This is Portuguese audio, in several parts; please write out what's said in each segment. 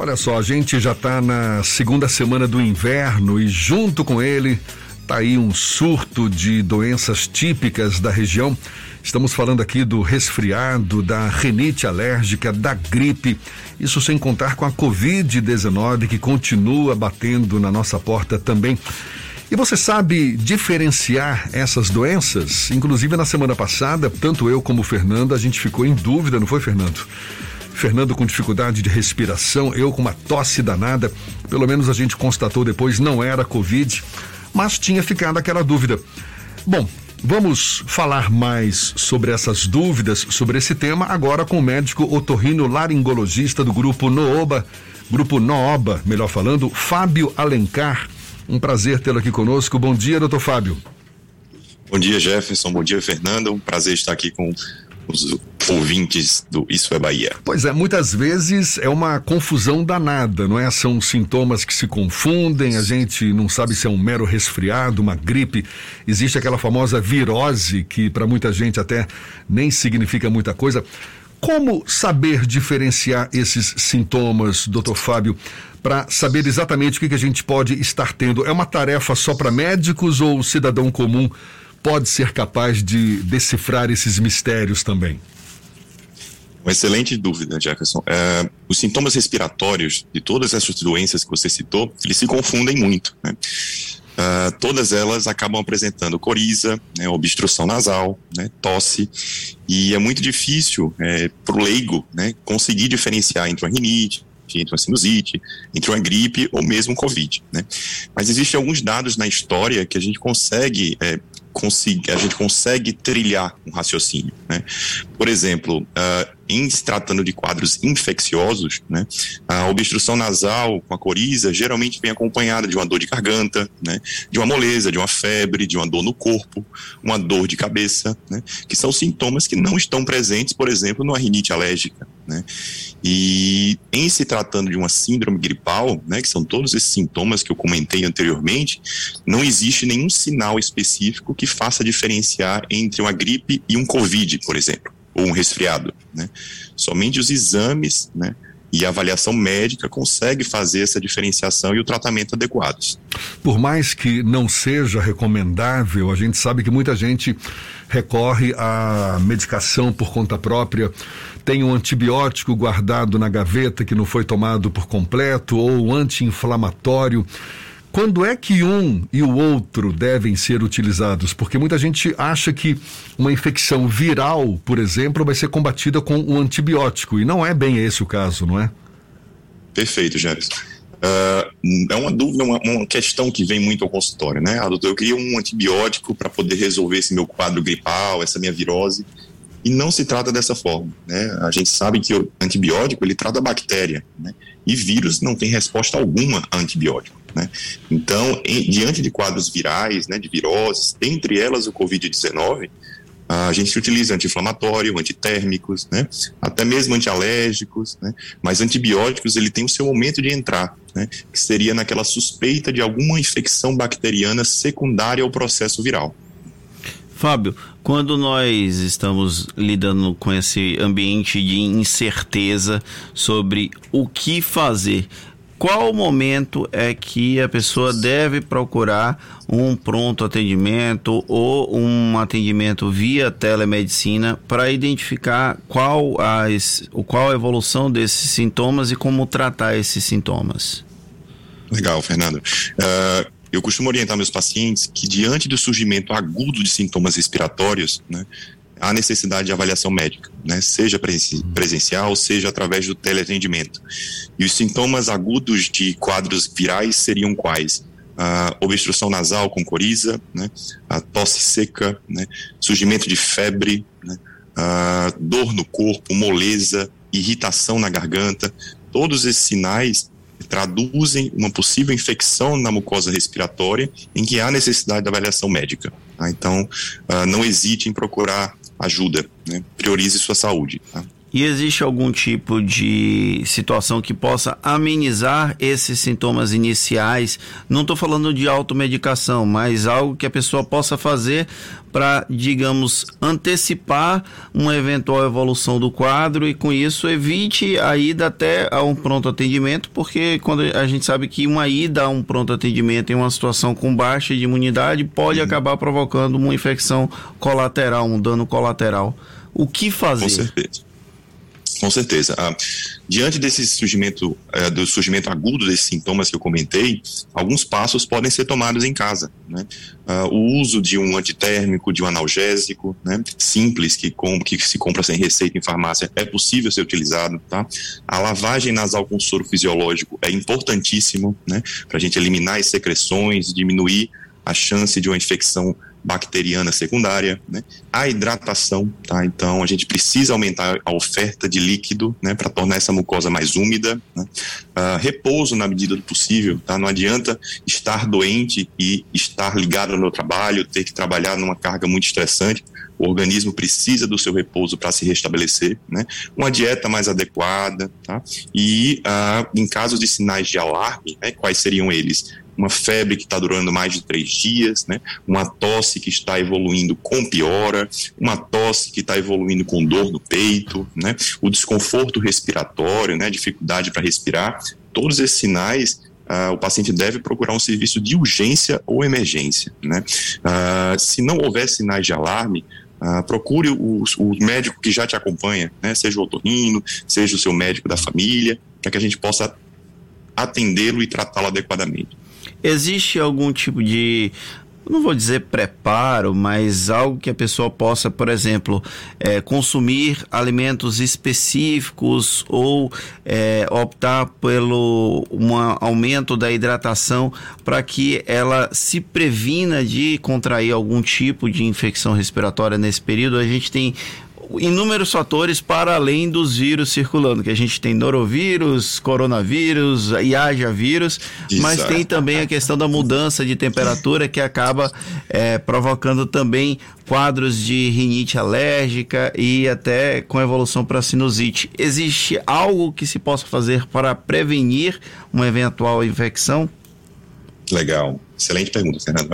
Olha só, a gente já está na segunda semana do inverno e junto com ele tá aí um surto de doenças típicas da região. Estamos falando aqui do resfriado, da renite alérgica, da gripe. Isso sem contar com a Covid-19 que continua batendo na nossa porta também. E você sabe diferenciar essas doenças? Inclusive na semana passada, tanto eu como o Fernando, a gente ficou em dúvida, não foi, Fernando? Fernando com dificuldade de respiração, eu com uma tosse danada. Pelo menos a gente constatou depois não era Covid, mas tinha ficado aquela dúvida. Bom, vamos falar mais sobre essas dúvidas, sobre esse tema, agora com o médico otorrino laringologista do grupo Nooba, grupo Nooba, melhor falando, Fábio Alencar. Um prazer tê-lo aqui conosco. Bom dia, doutor Fábio. Bom dia, Jefferson. Bom dia, Fernando. Um prazer estar aqui com os ouvintes do Isso é Bahia. Pois é, muitas vezes é uma confusão danada, não é? São sintomas que se confundem, a gente não sabe se é um mero resfriado, uma gripe. Existe aquela famosa virose que para muita gente até nem significa muita coisa. Como saber diferenciar esses sintomas, doutor Fábio, para saber exatamente o que, que a gente pode estar tendo? É uma tarefa só para médicos ou o cidadão comum pode ser capaz de decifrar esses mistérios também? Uma excelente dúvida, Jefferson. É, os sintomas respiratórios de todas essas doenças que você citou, eles se confundem muito. Né? Uh, todas elas acabam apresentando coriza, né, obstrução nasal, né, tosse, e é muito difícil é, para o leigo né, conseguir diferenciar entre uma rinite, entre uma sinusite, entre uma gripe ou mesmo um Covid. Né? Mas existem alguns dados na história que a gente consegue é, a gente consegue trilhar um raciocínio. Né? Por exemplo, uh, em se tratando de quadros infecciosos, né, a obstrução nasal com a coriza geralmente vem acompanhada de uma dor de garganta, né, de uma moleza, de uma febre, de uma dor no corpo, uma dor de cabeça, né, que são sintomas que não estão presentes, por exemplo, numa rinite alérgica. Né. E em se tratando de uma síndrome gripal, né, que são todos esses sintomas que eu comentei anteriormente, não existe nenhum sinal específico que faça diferenciar entre uma gripe e um Covid, por exemplo ou um resfriado. Né? Somente os exames né, e a avaliação médica consegue fazer essa diferenciação e o tratamento adequados. Por mais que não seja recomendável, a gente sabe que muita gente recorre à medicação por conta própria, tem um antibiótico guardado na gaveta que não foi tomado por completo ou anti-inflamatório. Quando é que um e o outro devem ser utilizados? Porque muita gente acha que uma infecção viral, por exemplo, vai ser combatida com um antibiótico, e não é bem esse o caso, não é? Perfeito, Jefferson. Uh, é uma dúvida, uma, uma, questão que vem muito ao consultório, né? Ah, doutor, eu queria um antibiótico para poder resolver esse meu quadro gripal, essa minha virose, e não se trata dessa forma, né? A gente sabe que o antibiótico, ele trata a bactéria, né? E vírus não tem resposta alguma a antibiótico. Né? Então, em, diante de quadros virais, né, de viroses, entre elas o Covid-19, a gente utiliza anti-inflamatório, antitérmicos, né? até mesmo antialérgicos, né? mas antibióticos ele tem o seu momento de entrar, né? que seria naquela suspeita de alguma infecção bacteriana secundária ao processo viral. Fábio, quando nós estamos lidando com esse ambiente de incerteza sobre o que fazer, qual momento é que a pessoa deve procurar um pronto atendimento ou um atendimento via telemedicina para identificar qual a, qual a evolução desses sintomas e como tratar esses sintomas? Legal, Fernando. Uh, eu costumo orientar meus pacientes que, diante do surgimento agudo de sintomas respiratórios, né, há necessidade de avaliação médica, né? seja presencial, seja através do teleatendimento. E os sintomas agudos de quadros virais seriam quais? A obstrução nasal com coriza, né? a tosse seca, né? surgimento de febre, né? a dor no corpo, moleza, irritação na garganta. Todos esses sinais traduzem uma possível infecção na mucosa respiratória em que há necessidade de avaliação médica. Tá? Então, uh, não hesite em procurar ajuda, né? priorize sua saúde. Tá? E existe algum tipo de situação que possa amenizar esses sintomas iniciais? Não estou falando de automedicação, mas algo que a pessoa possa fazer para, digamos, antecipar uma eventual evolução do quadro e com isso evite a ida até a um pronto atendimento, porque quando a gente sabe que uma ida a um pronto atendimento em uma situação com baixa de imunidade pode uhum. acabar provocando uma infecção colateral, um dano colateral. O que fazer? Com certeza. Com certeza. Ah, diante desse surgimento, eh, do surgimento agudo desses sintomas que eu comentei, alguns passos podem ser tomados em casa. Né? Ah, o uso de um antitérmico, de um analgésico, né? simples, que, com, que se compra sem receita em farmácia, é possível ser utilizado. Tá? A lavagem nasal com soro fisiológico é importantíssimo né? para a gente eliminar as secreções, diminuir a chance de uma infecção bacteriana secundária, né? a hidratação, tá? Então a gente precisa aumentar a oferta de líquido, né, para tornar essa mucosa mais úmida, né? uh, repouso na medida do possível, tá? Não adianta estar doente e estar ligado no trabalho, ter que trabalhar numa carga muito estressante. O organismo precisa do seu repouso para se restabelecer, né? Uma dieta mais adequada, tá? E uh, em casos de sinais de alarme, né, quais seriam eles? Uma febre que está durando mais de três dias, né? uma tosse que está evoluindo com piora, uma tosse que está evoluindo com dor no peito, né? o desconforto respiratório, né? dificuldade para respirar, todos esses sinais Uh, o paciente deve procurar um serviço de urgência ou emergência. Né? Uh, se não houver sinais de alarme, uh, procure o, o, médico que já te acompanha, né? seja o otorrino, seja o seu médico da família, para que a gente possa atendê-lo e tratá-lo adequadamente. Existe algum tipo de não vou dizer preparo, mas algo que a pessoa possa, por exemplo, é, consumir alimentos específicos ou é, optar pelo um aumento da hidratação para que ela se previna de contrair algum tipo de infecção respiratória nesse período. A gente tem inúmeros fatores para além dos vírus circulando, que a gente tem norovírus, coronavírus, IAJA vírus, Exato. mas tem também a questão da mudança de temperatura que acaba é, provocando também quadros de rinite alérgica e até com evolução para sinusite. Existe algo que se possa fazer para prevenir uma eventual infecção? Legal, excelente pergunta, Fernando.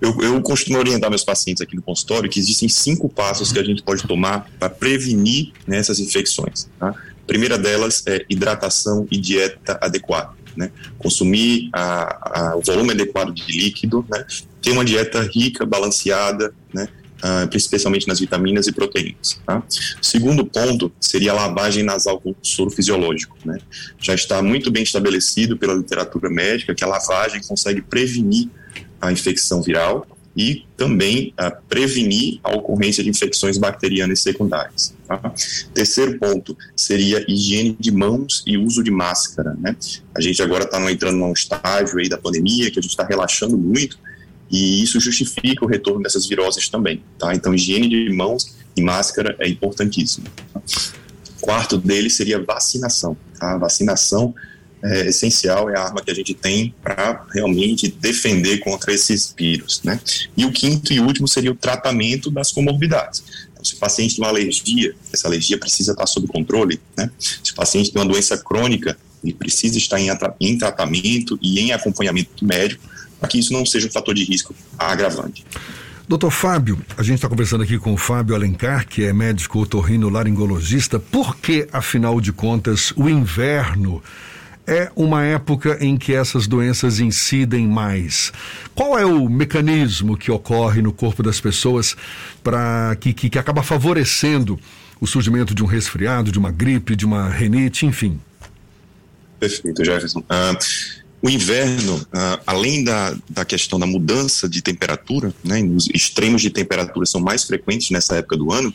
Eu, eu costumo orientar meus pacientes aqui no consultório que existem cinco passos que a gente pode tomar para prevenir né, essas infecções. Tá? A primeira delas é hidratação e dieta adequada. Né? Consumir a, a, o volume adequado de líquido, né? ter uma dieta rica, balanceada, né? Uh, especialmente nas vitaminas e proteínas. Tá? Segundo ponto seria a lavagem nasal com soro fisiológico. Né? Já está muito bem estabelecido pela literatura médica que a lavagem consegue prevenir a infecção viral e também a prevenir a ocorrência de infecções bacterianas secundárias. Tá? Terceiro ponto seria higiene de mãos e uso de máscara. Né? A gente agora está entrando num estágio aí da pandemia que a gente está relaxando muito e isso justifica o retorno dessas viroses também. Tá? Então, higiene de mãos e máscara é importantíssimo. Tá? Quarto dele seria vacinação. Tá? Vacinação é, essencial, é a arma que a gente tem para realmente defender contra esses vírus. Né? E o quinto e último seria o tratamento das comorbidades. Então, se o paciente tem uma alergia, essa alergia precisa estar sob controle. Né? Se o paciente tem uma doença crônica, ele precisa estar em, em tratamento e em acompanhamento médico para que isso não seja um fator de risco agravante. Doutor Fábio, a gente está conversando aqui com o Fábio Alencar, que é médico otorrino laringologista. Por que, afinal de contas, o inverno é uma época em que essas doenças incidem mais. Qual é o mecanismo que ocorre no corpo das pessoas para que, que, que acaba favorecendo o surgimento de um resfriado, de uma gripe, de uma renite, enfim? Perfeito, Jefferson. Uh, o inverno, uh, além da, da questão da mudança de temperatura, né, os extremos de temperatura são mais frequentes nessa época do ano,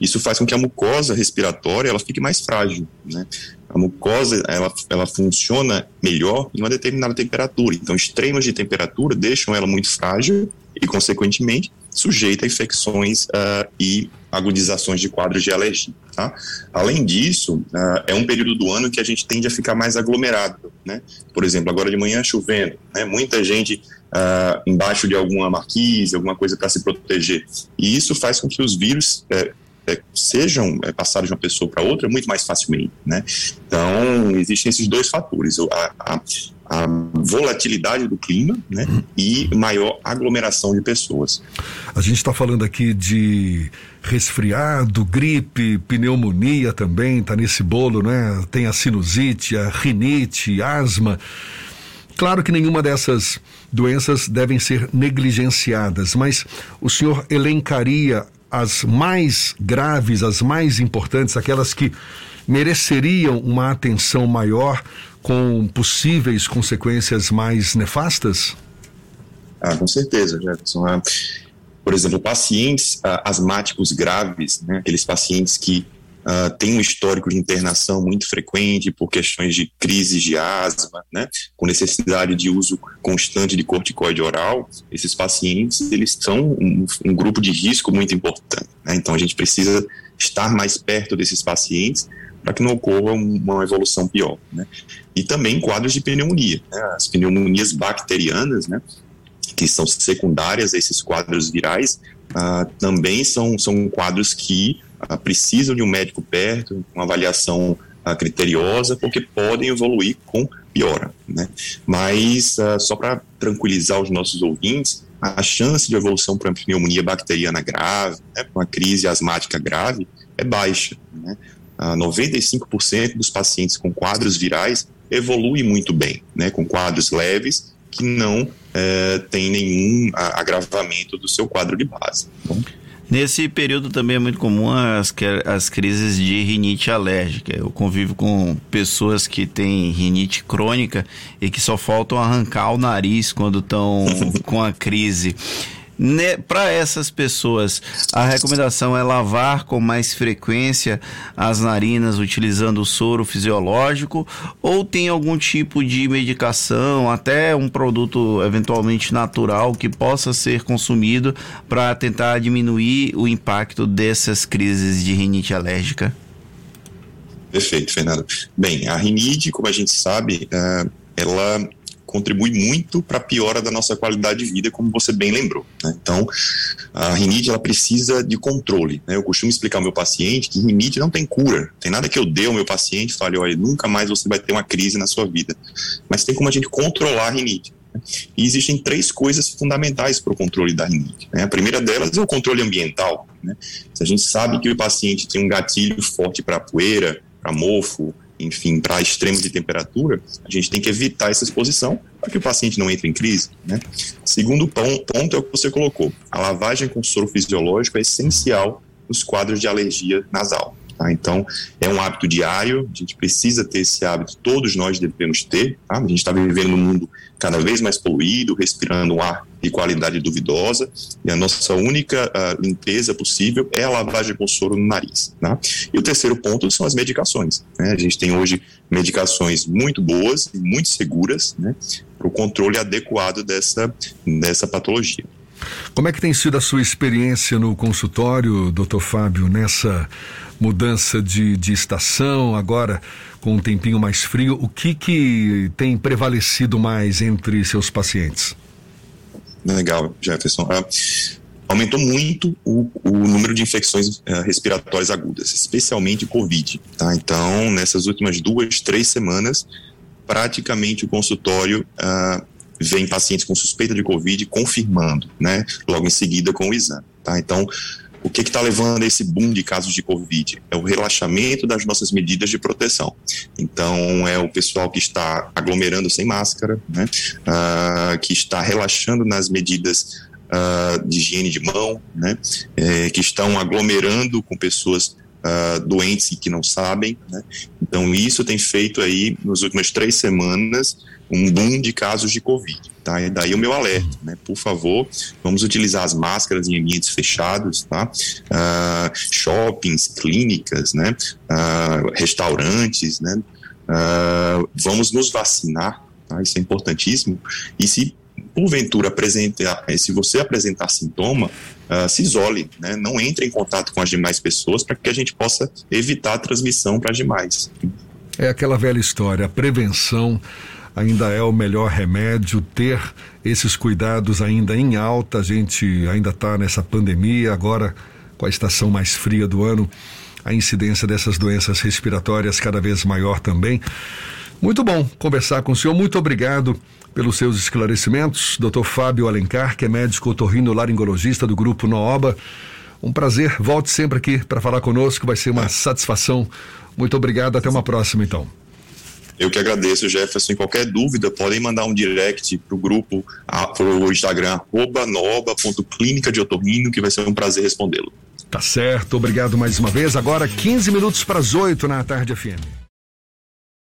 isso faz com que a mucosa respiratória ela fique mais frágil. Né? A mucosa ela, ela funciona melhor em uma determinada temperatura. Então, extremos de temperatura deixam ela muito frágil e, consequentemente, sujeita a infecções uh, e agudizações de quadros de alergia. Tá? Além disso, uh, é um período do ano que a gente tende a ficar mais aglomerado. Né? Por exemplo, agora de manhã chovendo, né? muita gente uh, embaixo de alguma marquise, alguma coisa para se proteger. E isso faz com que os vírus uh, é, sejam é, passados de uma pessoa para outra muito mais facilmente, né? Então, existem esses dois fatores, a, a, a volatilidade do clima né, uhum. e maior aglomeração de pessoas. A gente está falando aqui de resfriado, gripe, pneumonia também, está nesse bolo, né? Tem a sinusite, a rinite, asma. Claro que nenhuma dessas doenças devem ser negligenciadas, mas o senhor elencaria as mais graves, as mais importantes, aquelas que mereceriam uma atenção maior com possíveis consequências mais nefastas? Ah, com certeza, Jefferson. Ah, por exemplo, pacientes ah, asmáticos graves, né, aqueles pacientes que ah, têm um histórico de internação muito frequente por questões de crises de asma, né, com necessidade de uso constante de corticoide oral, esses pacientes eles são um, um grupo de risco muito importante. Né, então a gente precisa estar mais perto desses pacientes para que não ocorra uma evolução pior. Né? E também quadros de pneumonia, né? as pneumonias bacterianas, né? que são secundárias a esses quadros virais, uh, também são, são quadros que uh, precisam de um médico perto, uma avaliação uh, criteriosa, porque podem evoluir com piora. Né? Mas, só para tranquilizar os nossos ouvintes, a chance de evolução para pneumonia bacteriana grave, né, uma crise asmática grave, é baixa. Né? 95% dos pacientes com quadros virais evoluem muito bem, né, com quadros leves que não é, tem nenhum agravamento do seu quadro de base. Então, Nesse período também é muito comum as, as crises de rinite alérgica. Eu convivo com pessoas que têm rinite crônica e que só faltam arrancar o nariz quando estão com a crise. Né, para essas pessoas, a recomendação é lavar com mais frequência as narinas utilizando o soro fisiológico ou tem algum tipo de medicação, até um produto eventualmente natural que possa ser consumido para tentar diminuir o impacto dessas crises de rinite alérgica? Perfeito, Fernando. Bem, a rinite, como a gente sabe, eh, ela contribui muito para a piora da nossa qualidade de vida, como você bem lembrou. Né? Então, a rinite ela precisa de controle. Né? Eu costumo explicar ao meu paciente que rinite não tem cura. Tem nada que eu dê ao meu paciente e fale, olha, nunca mais você vai ter uma crise na sua vida. Mas tem como a gente controlar a rinite. Né? E existem três coisas fundamentais para o controle da rinite. Né? A primeira delas é o controle ambiental. Né? Se a gente sabe que o paciente tem um gatilho forte para poeira, para mofo, enfim, para extremos de temperatura, a gente tem que evitar essa exposição para que o paciente não entre em crise. Né? Segundo ponto é o que você colocou: a lavagem com soro fisiológico é essencial nos quadros de alergia nasal. Tá? Então, é um hábito diário, a gente precisa ter esse hábito, todos nós devemos ter. Tá? A gente está vivendo num mundo cada vez mais poluído, respirando um ar de qualidade duvidosa, e a nossa única uh, limpeza possível é a lavagem com soro no nariz. Tá? E o terceiro ponto são as medicações. Né? A gente tem hoje medicações muito boas e muito seguras né, para o controle adequado dessa, dessa patologia. Como é que tem sido a sua experiência no consultório, doutor Fábio, nessa mudança de, de estação, agora com um tempinho mais frio? O que, que tem prevalecido mais entre seus pacientes? Legal, Jefferson. Ah, aumentou muito o, o, número de infecções uh, respiratórias agudas, especialmente Covid. Tá? Então, nessas últimas duas, três semanas, praticamente o consultório uh, vem pacientes com suspeita de Covid confirmando, né? Logo em seguida com o exame, tá? Então, o que está levando a esse boom de casos de Covid? É o relaxamento das nossas medidas de proteção. Então, é o pessoal que está aglomerando sem máscara, né? Uh, que está relaxando nas medidas uh, de higiene de mão, né? É, que estão aglomerando com pessoas uh, doentes que não sabem. Né? Então, isso tem feito aí, nas últimas três semanas, um boom de casos de Covid. Tá? E daí o meu alerta, né? Por favor, vamos utilizar as máscaras em ambientes fechados, tá? Uh, shoppings, clínicas, né? Uh, restaurantes, né? Uh, vamos nos vacinar, tá? Isso é importantíssimo. E se porventura apresentar, se você apresentar sintoma, uh, se isole, né? não entre em contato com as demais pessoas para que a gente possa evitar a transmissão para as demais. É aquela velha história, a prevenção ainda é o melhor remédio, ter esses cuidados ainda em alta, a gente ainda está nessa pandemia, agora com a estação mais fria do ano, a incidência dessas doenças respiratórias cada vez maior também. Muito bom conversar com o senhor, muito obrigado pelos seus esclarecimentos. Dr. Fábio Alencar, que é médico otorrino laringologista do grupo Nooba. Um prazer, volte sempre aqui para falar conosco, vai ser uma satisfação. Muito obrigado, até uma próxima então. Eu que agradeço, Jefferson. Qualquer dúvida, podem mandar um direct para o grupo, para o Instagram, arroba nooba.clínica de otorrino, que vai ser um prazer respondê-lo. Tá certo, obrigado mais uma vez. Agora 15 minutos para as 8 na tarde FM.